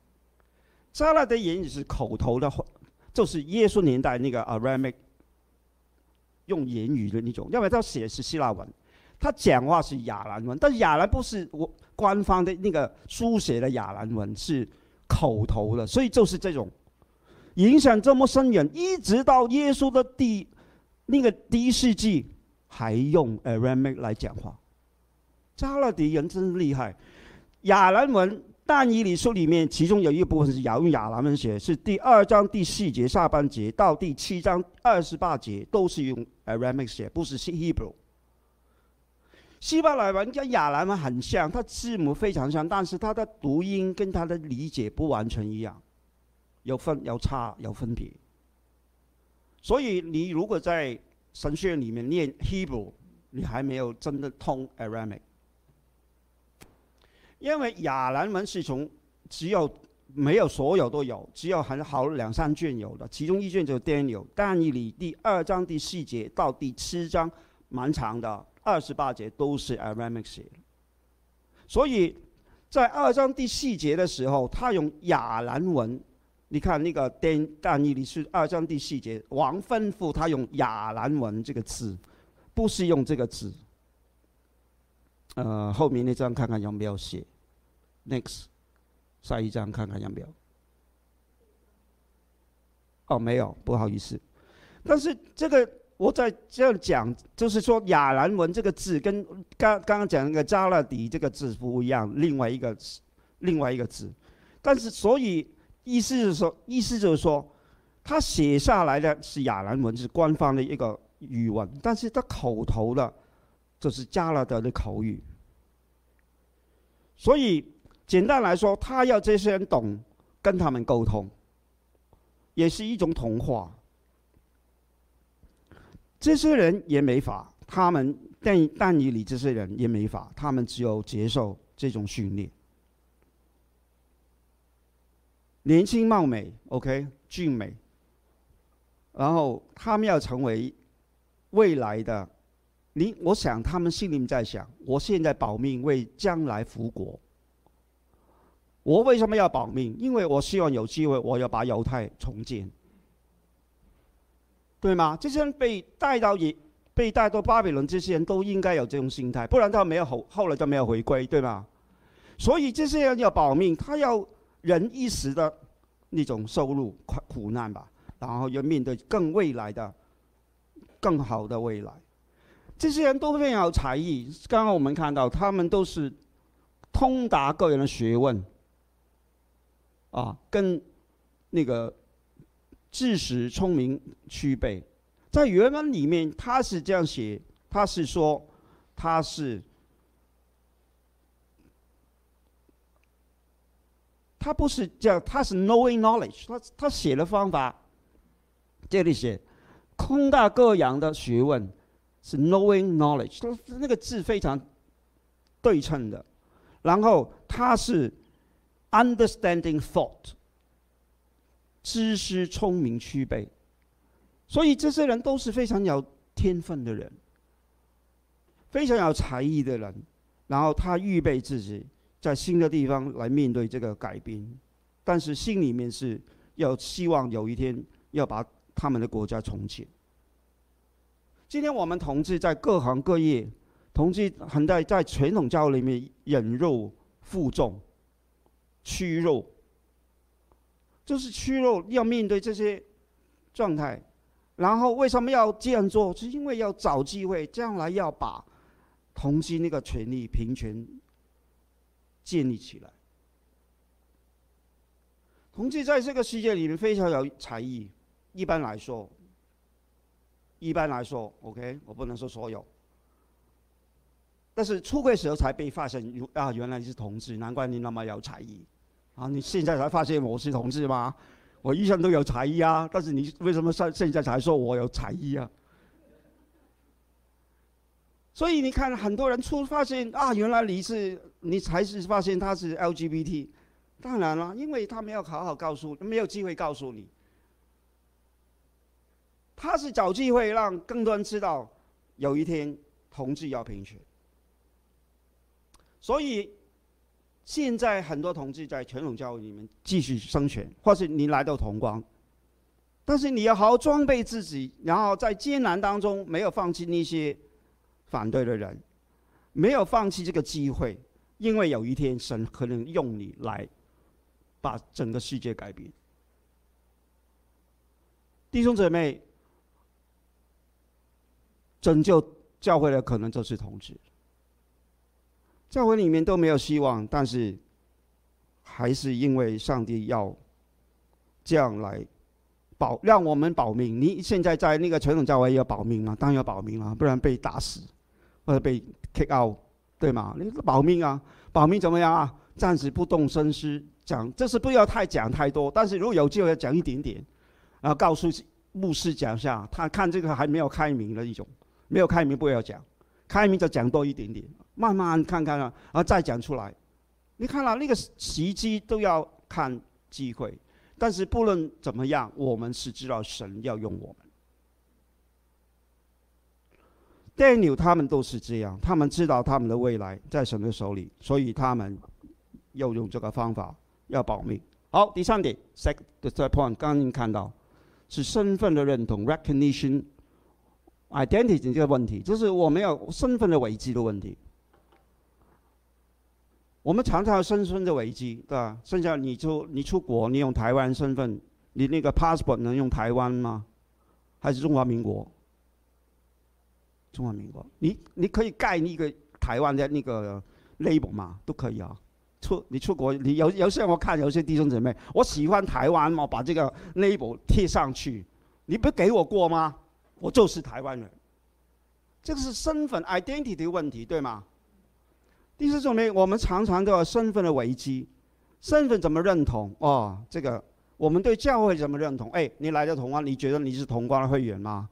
加勒的言语是口头的话，就是耶稣年代那个 Aramic 用言语的那种，因为他写是希腊文，他讲话是亚兰文，但亚兰不是我官方的那个书写的亚兰文，是口头的，所以就是这种影响这么深远，一直到耶稣的第那个第一世纪还用 Aramic 来讲话。加勒底人真厉害，亚兰文。但以理书里面，其中有一部分是用亚兰文写，是第二章第四节下半节到第七章二十八节都是用 Aramaic 写，不是 Hebrew。希伯来文跟亚兰文很像，它字母非常像，但是它的读音跟它的理解不完全一样，有分有差有分别。所以你如果在神学院里面念 Hebrew，你还没有真的通 Aramic，。因为亚兰文是从只有没有所有都有，只有很好两三卷有的，其中一卷就是 Daniel，但以理第二章第四节到第七章蛮长的，二十八节都是 Aramic 写的，所以在二章第四节的时候，他用亚兰文，你看那个电但以理是二章第四节，王吩咐他用亚兰文这个字，不是用这个字。呃，后面那张看看有没有写？Next，下一张看看有没有？哦，没有，不好意思。但是这个我在这样讲，就是说亚兰文这个字跟刚刚刚讲那个加勒底这个字不一样，另外一个另外一个字。但是所以意思是说，意思就是说，他写下来的是亚兰文，是官方的一个语文，但是他口头的。就是加拉德的口语，所以简单来说，他要这些人懂，跟他们沟通，也是一种同化。这些人也没法，他们但但以理这些人也没法，他们只有接受这种训练。年轻貌美，OK，俊美，然后他们要成为未来的。你我想他们心里面在想：我现在保命为将来复国。我为什么要保命？因为我希望有机会，我要把犹太重建，对吗？这些人被带到也被带到巴比伦，这些人都应该有这种心态，不然他没有后后来就没有回归，对吗？所以这些人要保命，他要人一时的那种收入苦苦难吧，然后要面对更未来的更好的未来。这些人都非常有才艺。刚刚我们看到，他们都是通达个人的学问，啊，跟那个知识、聪明区别。在原文里面，他是这样写：他是说，他是他不是叫他是 knowing knowledge。他他写的方法，这里写空大各样的学问。是 knowing knowledge，那个字非常对称的。然后他是 understanding thought，知识聪明区备。所以这些人都是非常有天分的人，非常有才艺的人。然后他预备自己在新的地方来面对这个改变，但是心里面是要希望有一天要把他们的国家重建。今天我们同志在各行各业，同志很在在传统教育里面忍辱负重、屈辱，就是屈辱要面对这些状态。然后为什么要这样做？是因为要找机会，将来要把同志那个权利平权建立起来。同志在这个世界里面非常有才艺，一般来说。一般来说，OK，我不能说所有，但是出柜时候才被发现，啊，原来你是同志，难怪你那么有才艺，啊，你现在才发现我是同志吗？我一向都有才艺啊，但是你为什么现现在才说我有才艺啊？所以你看，很多人出发现啊，原来你是你才是发现他是 LGBT，当然了，因为他没有好好告诉，没有机会告诉你。他是找机会让更多人知道，有一天同志要平权。所以现在很多同志在传统教育里面继续生存，或是你来到同光，但是你要好好装备自己，然后在艰难当中没有放弃那些反对的人，没有放弃这个机会，因为有一天神可能用你来把整个世界改变。弟兄姊妹，拯救教会的可能就是同志。教会里面都没有希望，但是还是因为上帝要这样来保，让我们保命。你现在在那个传统教会要保命吗？当然要保命啊，不然被打死或者被 kick out，对吗？你保命啊，保命怎么样啊？暂时不动声色讲，这是不要太讲太多。但是如果有机会要讲一点点，然后告诉牧师讲一下，他看这个还没有开明的一种，没有开明不要讲，开明就讲多一点点。慢慢看看啊，然后再讲出来。你看了那个时机都要看机会，但是不论怎么样，我们是知道神要用我们。Daniel 他们都是这样，他们知道他们的未来在神的手里，所以他们要用这个方法要保命。好，第三点，second third point，刚刚您看到是身份的认同 （recognition identity） 这个问题，就是我们有身份的危机的问题。我们常常有身份的危机，对吧？剩下你出你出国，你用台湾身份，你那个 passport 能用台湾吗？还是中华民国？中华民国，你你可以盖那个台湾的那个 label 嘛，都可以啊。出你出国，你有有些我看有些弟兄姊妹，我喜欢台湾嘛，把这个 label 贴上去，你不给我过吗？我就是台湾人，这个是身份 identity 的问题，对吗？第四种呢，我们常常都有身份的危机，身份怎么认同？哦，这个我们对教会怎么认同？哎，你来到同光，你觉得你是同光的会员吗？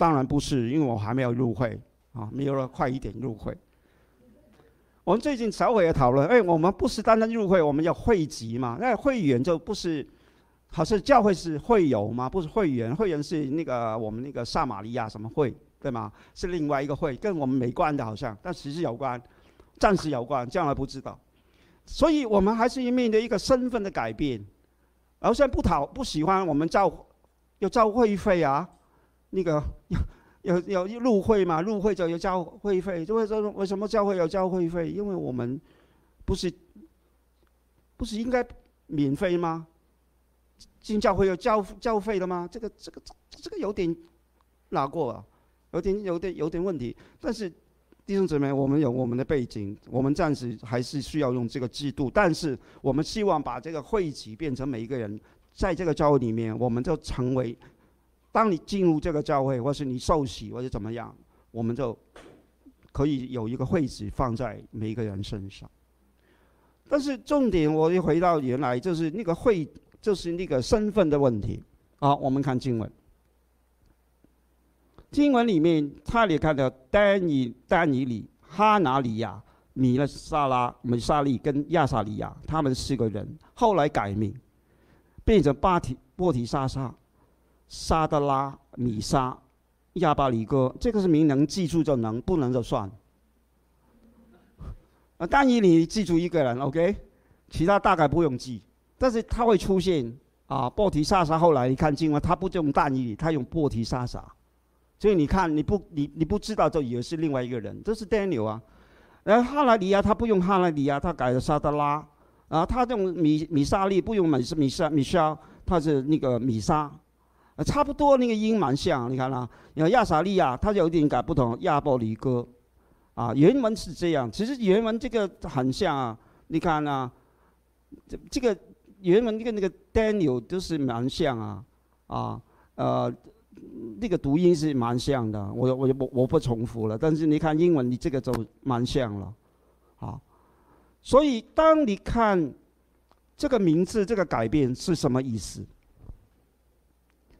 当然不是，因为我还没有入会啊，没有了，快一点入会。我们最近小会也讨论，哎，我们不是单单入会，我们要会籍嘛？那会员就不是，好像教会是会友吗？不是会员，会员是那个我们那个撒玛利亚什么会，对吗？是另外一个会，跟我们没关的，好像，但其实有关。暂时有关，将来不知道，所以我们还是面对一个身份的改变。然后现在不讨不喜欢我们交要交会费啊，那个要要要入会嘛，入会就要交会费。就会说为什么教会要交会费？因为我们不是不是应该免费吗？进教会要交交费的吗？这个这个这个有点哪过啊？有点有点有点问题，但是。弟兄姊妹，我们有我们的背景，我们暂时还是需要用这个制度，但是我们希望把这个会籍变成每一个人在这个教会里面，我们就成为，当你进入这个教会，或是你受洗或者怎么样，我们就可以有一个会籍放在每一个人身上。但是重点，我又回到原来，就是那个会，就是那个身份的问题。好，我们看经文。经文里面，他里看到丹尼、丹尼里、哈拿里亚、米勒萨拉、米沙利跟亚萨利亚，他们四个人后来改名，变成巴提波提沙沙、沙德拉、米沙、亚巴里哥。这个是名能记住就能，不能就算。啊，丹尼里记住一个人，OK，其他大概不用记，但是他会出现啊。波提沙沙后来你看经文，他不用丹尼里，他用波提沙沙。所以你看，你不你你不知道，就以为是另外一个人，这是 Daniel 啊。然后哈拉里亚他不用哈拉里亚，他改了沙德拉。啊，他用米米沙利不用米是米沙米沙，他是那个米沙。差不多那个音蛮像，你看啦。然后亚萨利亚他有点改不同，亚伯里哥。啊，原文是这样，其实原文这个很像啊。你看啊，这这个原文跟那个 Daniel 都是蛮像啊。啊，呃。那个读音是蛮像的，我我我我不重复了。但是你看英文，你这个就蛮像了，好。所以当你看这个名字，这个改变是什么意思？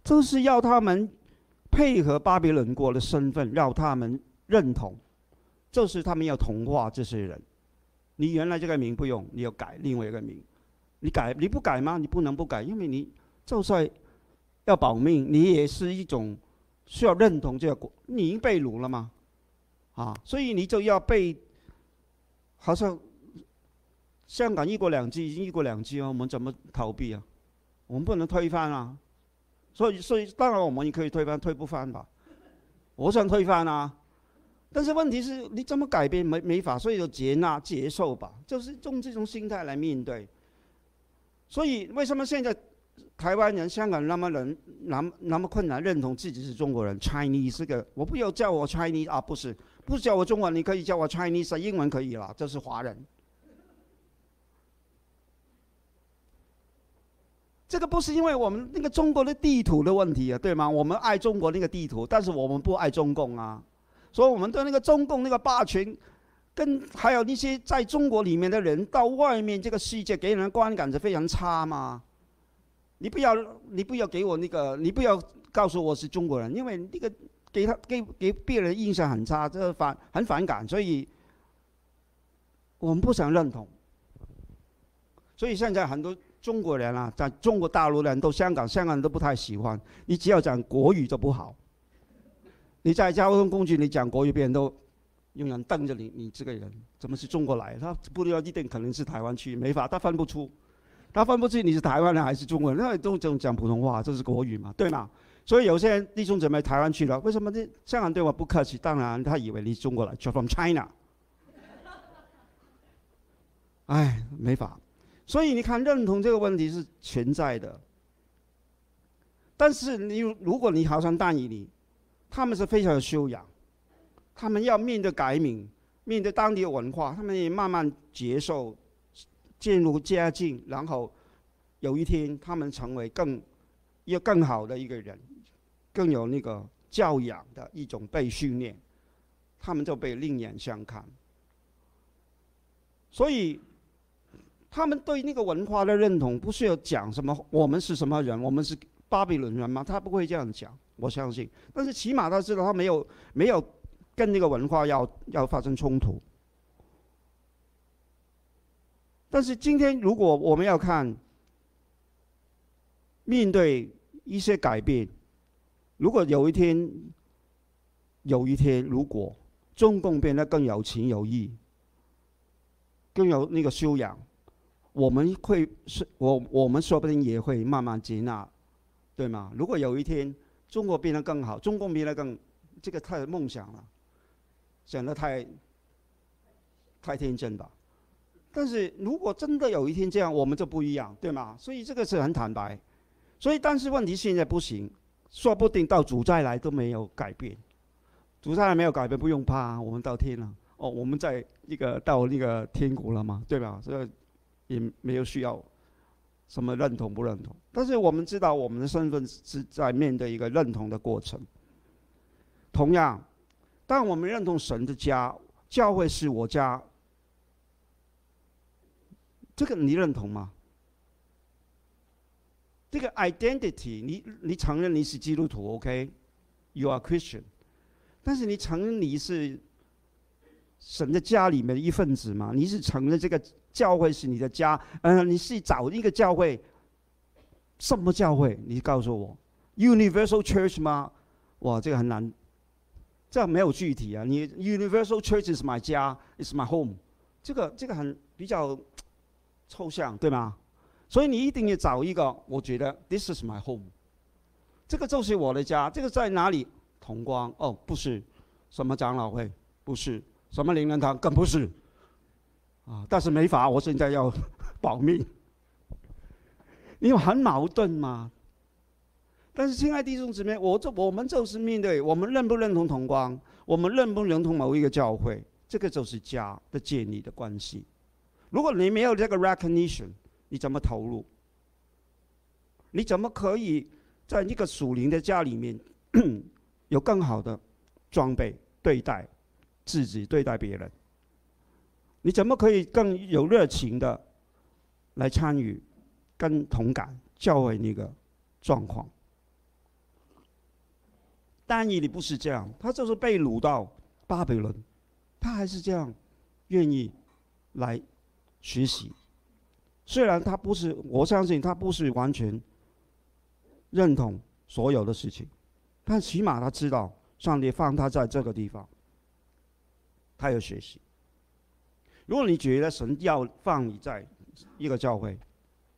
就是要他们配合巴比伦国的身份，让他们认同，就是他们要同化这些人。你原来这个名不用，你要改另外一个名。你改你不改吗？你不能不改，因为你就算。要保命，你也是一种需要认同这个国，你已经被掳了吗？啊，所以你就要被，好像香港一国两制已经一国两制了，我们怎么逃避啊？我们不能推翻啊！所以，所以当然我们也可以推翻，推不翻吧？我想推翻啊！但是问题是你怎么改变没没法，所以就接纳接受吧，就是用这种心态来面对。所以为什么现在台湾人、香港人那么人那那么困难认同自己是中国人？Chinese 这个我不要叫我 Chinese 啊，不是，不是叫我中文，你可以叫我 Chinese，英文可以了，这是华人。这个不是因为我们那个中国的地图的问题啊，对吗？我们爱中国那个地图，但是我们不爱中共啊，所以我们对那个中共那个霸权，跟还有那些在中国里面的人到外面这个世界给人的观感是非常差嘛。你不要，你不要给我那个，你不要告诉我是中国人，因为那个给他给给别人印象很差，这个反很反感，所以我们不想认同。所以现在很多。中国人啊，在中国大陆人都香港，香港人都不太喜欢你。只要讲国语就不好。你在交通工具，你讲国语，别人都永远瞪着你。你这个人怎么是中国来？他不知道一定可能是台湾去，没法，他分不出，他分不出你是台湾人还是中国人。那都种讲普通话，这是国语嘛，对吗？所以有些人弟兄姊妹台湾去了，为什么这香港对我不客气？当然他以为你中国来就，from China。哎，没法。所以你看，认同这个问题是存在的。但是你如果你好像大义里，他们是非常有修养，他们要面对改名，面对当地的文化，他们也慢慢接受，渐入佳境，然后有一天他们成为更要更好的一个人，更有那个教养的一种被训练，他们就被另眼相看。所以。他们对那个文化的认同，不是要讲什么我们是什么人，我们是巴比伦人吗？他不会这样讲，我相信。但是起码他知道，他没有没有跟那个文化要要发生冲突。但是今天，如果我们要看面对一些改变，如果有一天有一天，如果中共变得更有情有义，更有那个修养。我们会是，我我们说不定也会慢慢接纳，对吗？如果有一天中国变得更好，中共变得更，这个太梦想了，想的太太天真吧。但是如果真的有一天这样，我们就不一样，对吗？所以这个是很坦白。所以，但是问题现在不行，说不定到主再来都没有改变，主再来没有改变，不用怕，我们到天了。哦，我们在那个到那个天国了嘛，对吧？所以。也没有需要什么认同不认同，但是我们知道我们的身份是在面对一个认同的过程。同样，当我们认同神的家，教会是我家，这个你认同吗？这个 identity，你你承认你是基督徒，OK，you are Christian，但是你承认你是神的家里面的一份子吗？你是承认这个？教会是你的家，嗯，你是找一个教会，什么教会？你告诉我，Universal Church 吗？哇，这个很难，这没有具体啊。你 Universal Church is my 家，is my home，这个这个很比较抽象，对吗？所以你一定要找一个，我觉得 This is my home，这个就是我的家。这个在哪里？同光？哦，不是，什么长老会？不是，什么灵人堂？更不是。啊！但是没法，我现在要 保命，因为很矛盾嘛。但是，亲爱的弟兄姊妹，我这我们就是面对我们认不认同同光，我们认不认同某一个教会，这个就是家的建立的关系。如果你没有这个 recognition，你怎么投入？你怎么可以在一个属灵的家里面 有更好的装备对待自己，对待别人？你怎么可以更有热情的来参与、跟同感教会那个状况？但以理不是这样，他就是被掳到巴比伦，他还是这样愿意来学习。虽然他不是，我相信他不是完全认同所有的事情，但起码他知道上帝放他在这个地方，他有学习。如果你觉得神要放你在一个教会，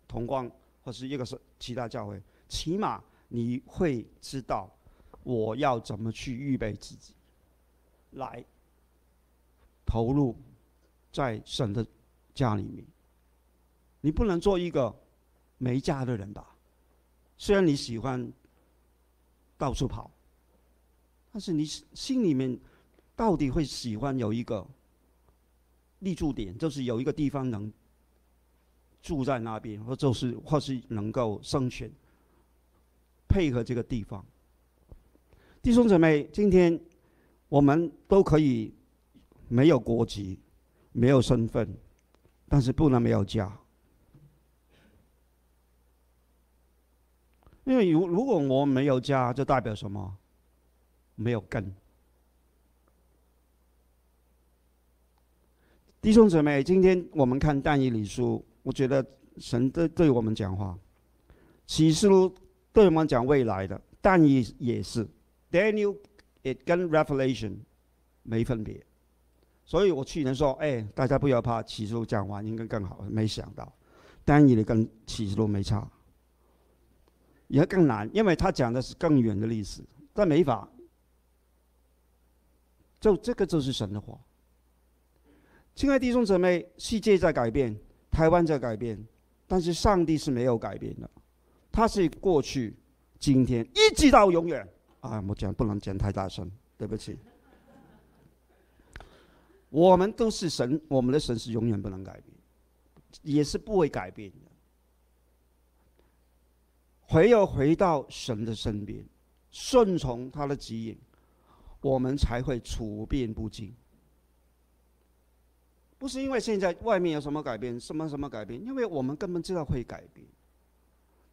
同光或是一个是其他教会，起码你会知道我要怎么去预备自己，来投入在神的家里面。你不能做一个没家的人吧？虽然你喜欢到处跑，但是你心里面到底会喜欢有一个立住点，就是有一个地方能住在那边，或就是或是能够生存，配合这个地方。弟兄姊妹，今天我们都可以没有国籍，没有身份，但是不能没有家。因为如如果我没有家，就代表什么？没有根。弟兄姊妹，今天我们看但以理书，我觉得神对对我们讲话，启示录对我们讲未来的，但以也是，Daniel it 跟 Revelation 没分别，所以我去年说，哎，大家不要怕，启示录讲完应该更好，没想到，但以理跟启示录没差。也更难，因为他讲的是更远的历史，但没法。就这个就是神的话。亲爱的弟兄姊妹，世界在改变，台湾在改变，但是上帝是没有改变的，他是过去、今天一直到永远。啊，我讲不能讲太大声，对不起。我们都是神，我们的神是永远不能改变，也是不会改变的。回要回到神的身边，顺从他的指引，我们才会处变不惊。不是因为现在外面有什么改变，什么什么改变，因为我们根本知道会改变。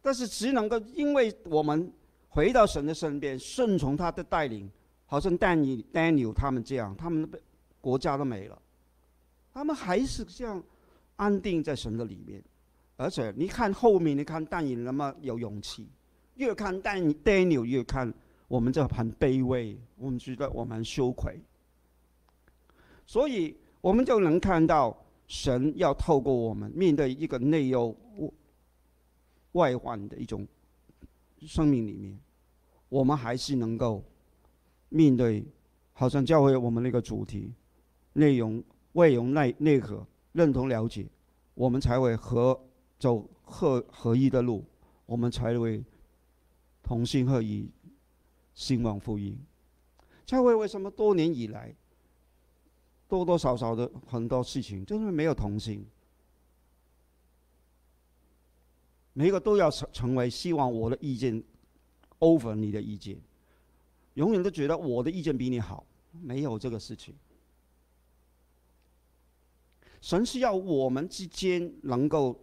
但是只能够因为我们回到神的身边，顺从他的带领，好像丹尼、丹尼他们这样，他们的国家都没了，他们还是这样安定在神的里面。而且你看后面，你看丹尼那么有勇气，越看但 Daniel 越看我们这很卑微，我们觉得我们羞愧，所以我们就能看到神要透过我们面对一个内忧外患的一种生命里面，我们还是能够面对，好像教会我们那个主题内容外容内内核认同了解，我们才会合。走合合一的路，我们才会同心合一，兴旺福音。教会为什么多年以来多多少少的很多事情，就是没有同心，每一个都要成成为希望我的意见 over 你的意见，永远都觉得我的意见比你好，没有这个事情。神是要我们之间能够。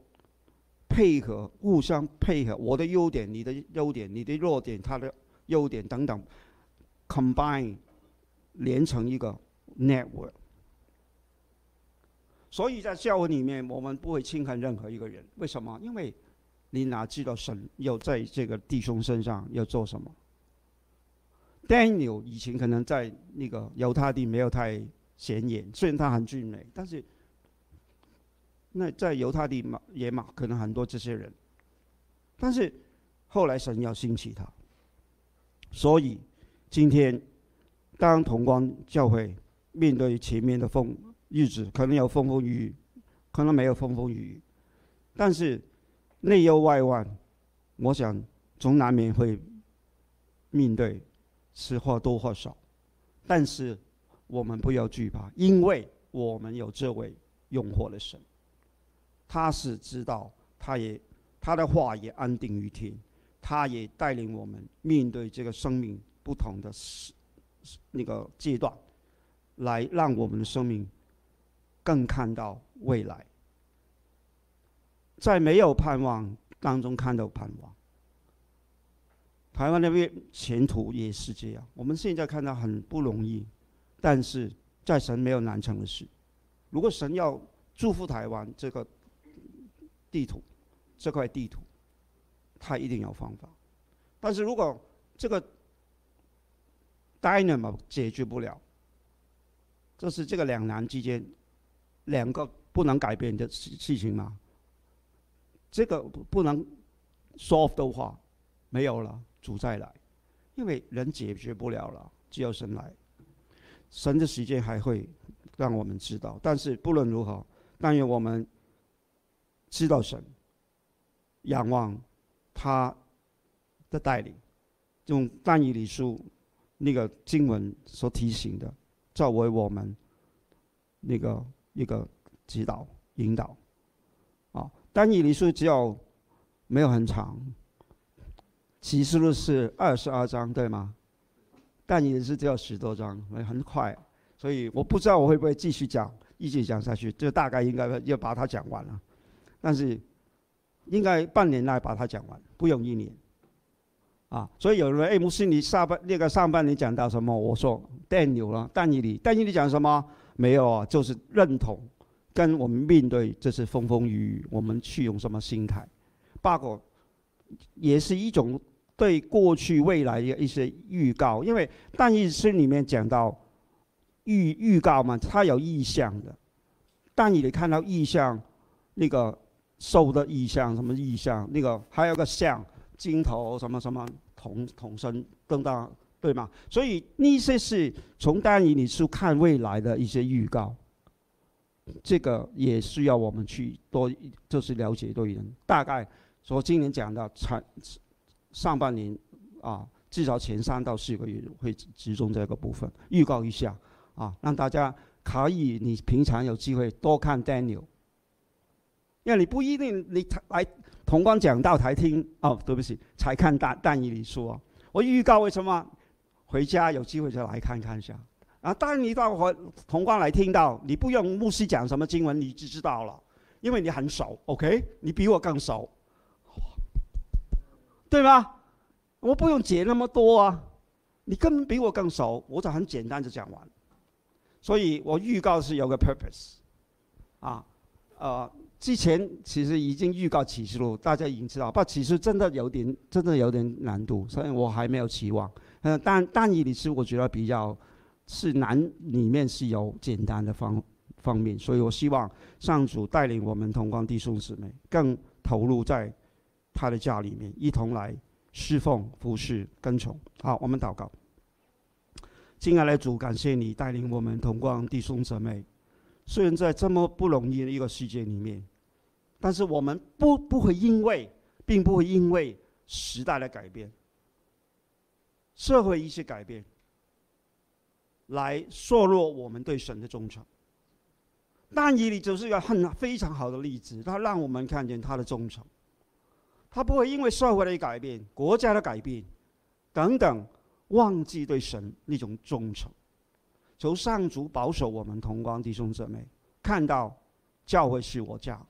配合，互相配合，我的优点，你的优点，你的弱点，他的优点等等，combine，连成一个 network。所以在教会里面，我们不会轻看任何一个人。为什么？因为你哪知道神要在这个弟兄身上要做什么？Daniel 以前可能在那个犹太地没有太显眼，虽然他很俊美，但是。那在犹太地嘛，也嘛，可能很多这些人，但是后来神要兴起他，所以今天当同光教会面对前面的风日子，可能有风风雨雨，可能没有风风雨雨，但是内忧外患，我想总难免会面对，是或多或少，但是我们不要惧怕，因为我们有这位用火的神。他是知道，他也他的话也安定于天，他也带领我们面对这个生命不同的时那个阶段，来让我们的生命更看到未来，在没有盼望当中看到盼望。台湾那边前途也是这样，我们现在看到很不容易，但是在神没有难成的事。如果神要祝福台湾这个。地图，这块地图，他一定有方法。但是如果这个 dynamo 解决不了，这是这个两难之间两个不能改变的事事情吗？这个不能 solve 的话，没有了，主再来，因为人解决不了了，只有神来。神的时间还会让我们知道，但是不论如何，但愿我们知道神，仰望他的带领，用但以理书那个经文所提醒的，作为我们那个一个指导引导。啊，但以理书只有没有很长，启示录是二十二章，对吗？但也是只有十多章，很快，所以我不知道我会不会继续讲，一直讲下去，就大概应该要把它讲完了，但是应该半年内把它讲完，不用一年。啊，所以有人问哎，牧师，你下半那个上半年讲到什么？我说但有了，但以理，但以理讲什么？没有啊，就是认同，跟我们面对这次风风雨雨，我们去用什么心态？八个也是一种。对过去、未来的一些预告，因为但以书里面讲到预预告嘛，它有意象的。但你得看到意象，那个兽的意象，什么意象？那个还有个像镜头什么什么同同身等等，对吗？所以那些是从丹尼里书看未来的一些预告，这个也需要我们去多就是了解多一点。大概说今年讲到产。上半年啊，至少前三到四个月会集中这个部分，预告一下啊，让大家可以你平常有机会多看 Daniel，因为你不一定你来同光讲道台听哦，对不起，才看但但以理说，我预告为什么回家有机会就来看看一下啊？当你到回同光来听到，你不用牧师讲什么经文，你就知道了，因为你很熟，OK？你比我更熟。对吗？我不用解那么多啊，你根本比我更熟，我就很简单就讲完。所以我预告是有个 purpose，啊，呃，之前其实已经预告启示录，大家已经知道，不，启示真的有点，真的有点难度，所以我还没有期望。嗯，但但以理是我觉得比较是难，里面是有简单的方方面，所以我希望上主带领我们同光弟兄姊妹更投入在。他的家里面一同来侍奉、服侍、跟从。好，我们祷告。亲爱的主，感谢你带领我们同光弟兄姊妹。虽然在这么不容易的一个世界里面，但是我们不不会因为，并不会因为时代的改变、社会一些改变，来削弱我们对神的忠诚。但以理就是一个很非常好的例子，他让我们看见他的忠诚。他不会因为社会的改变、国家的改变等等，忘记对神那种忠诚。求上主保守我们同光弟兄姊妹，看到教会是我家，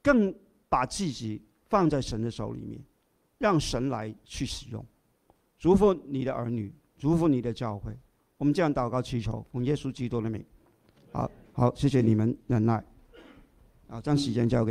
更把自己放在神的手里面，让神来去使用，祝福你的儿女，祝福你的教会。我们这样祷告祈求，奉耶稣基督的名。好好，谢谢你们忍耐。好，将时间交给。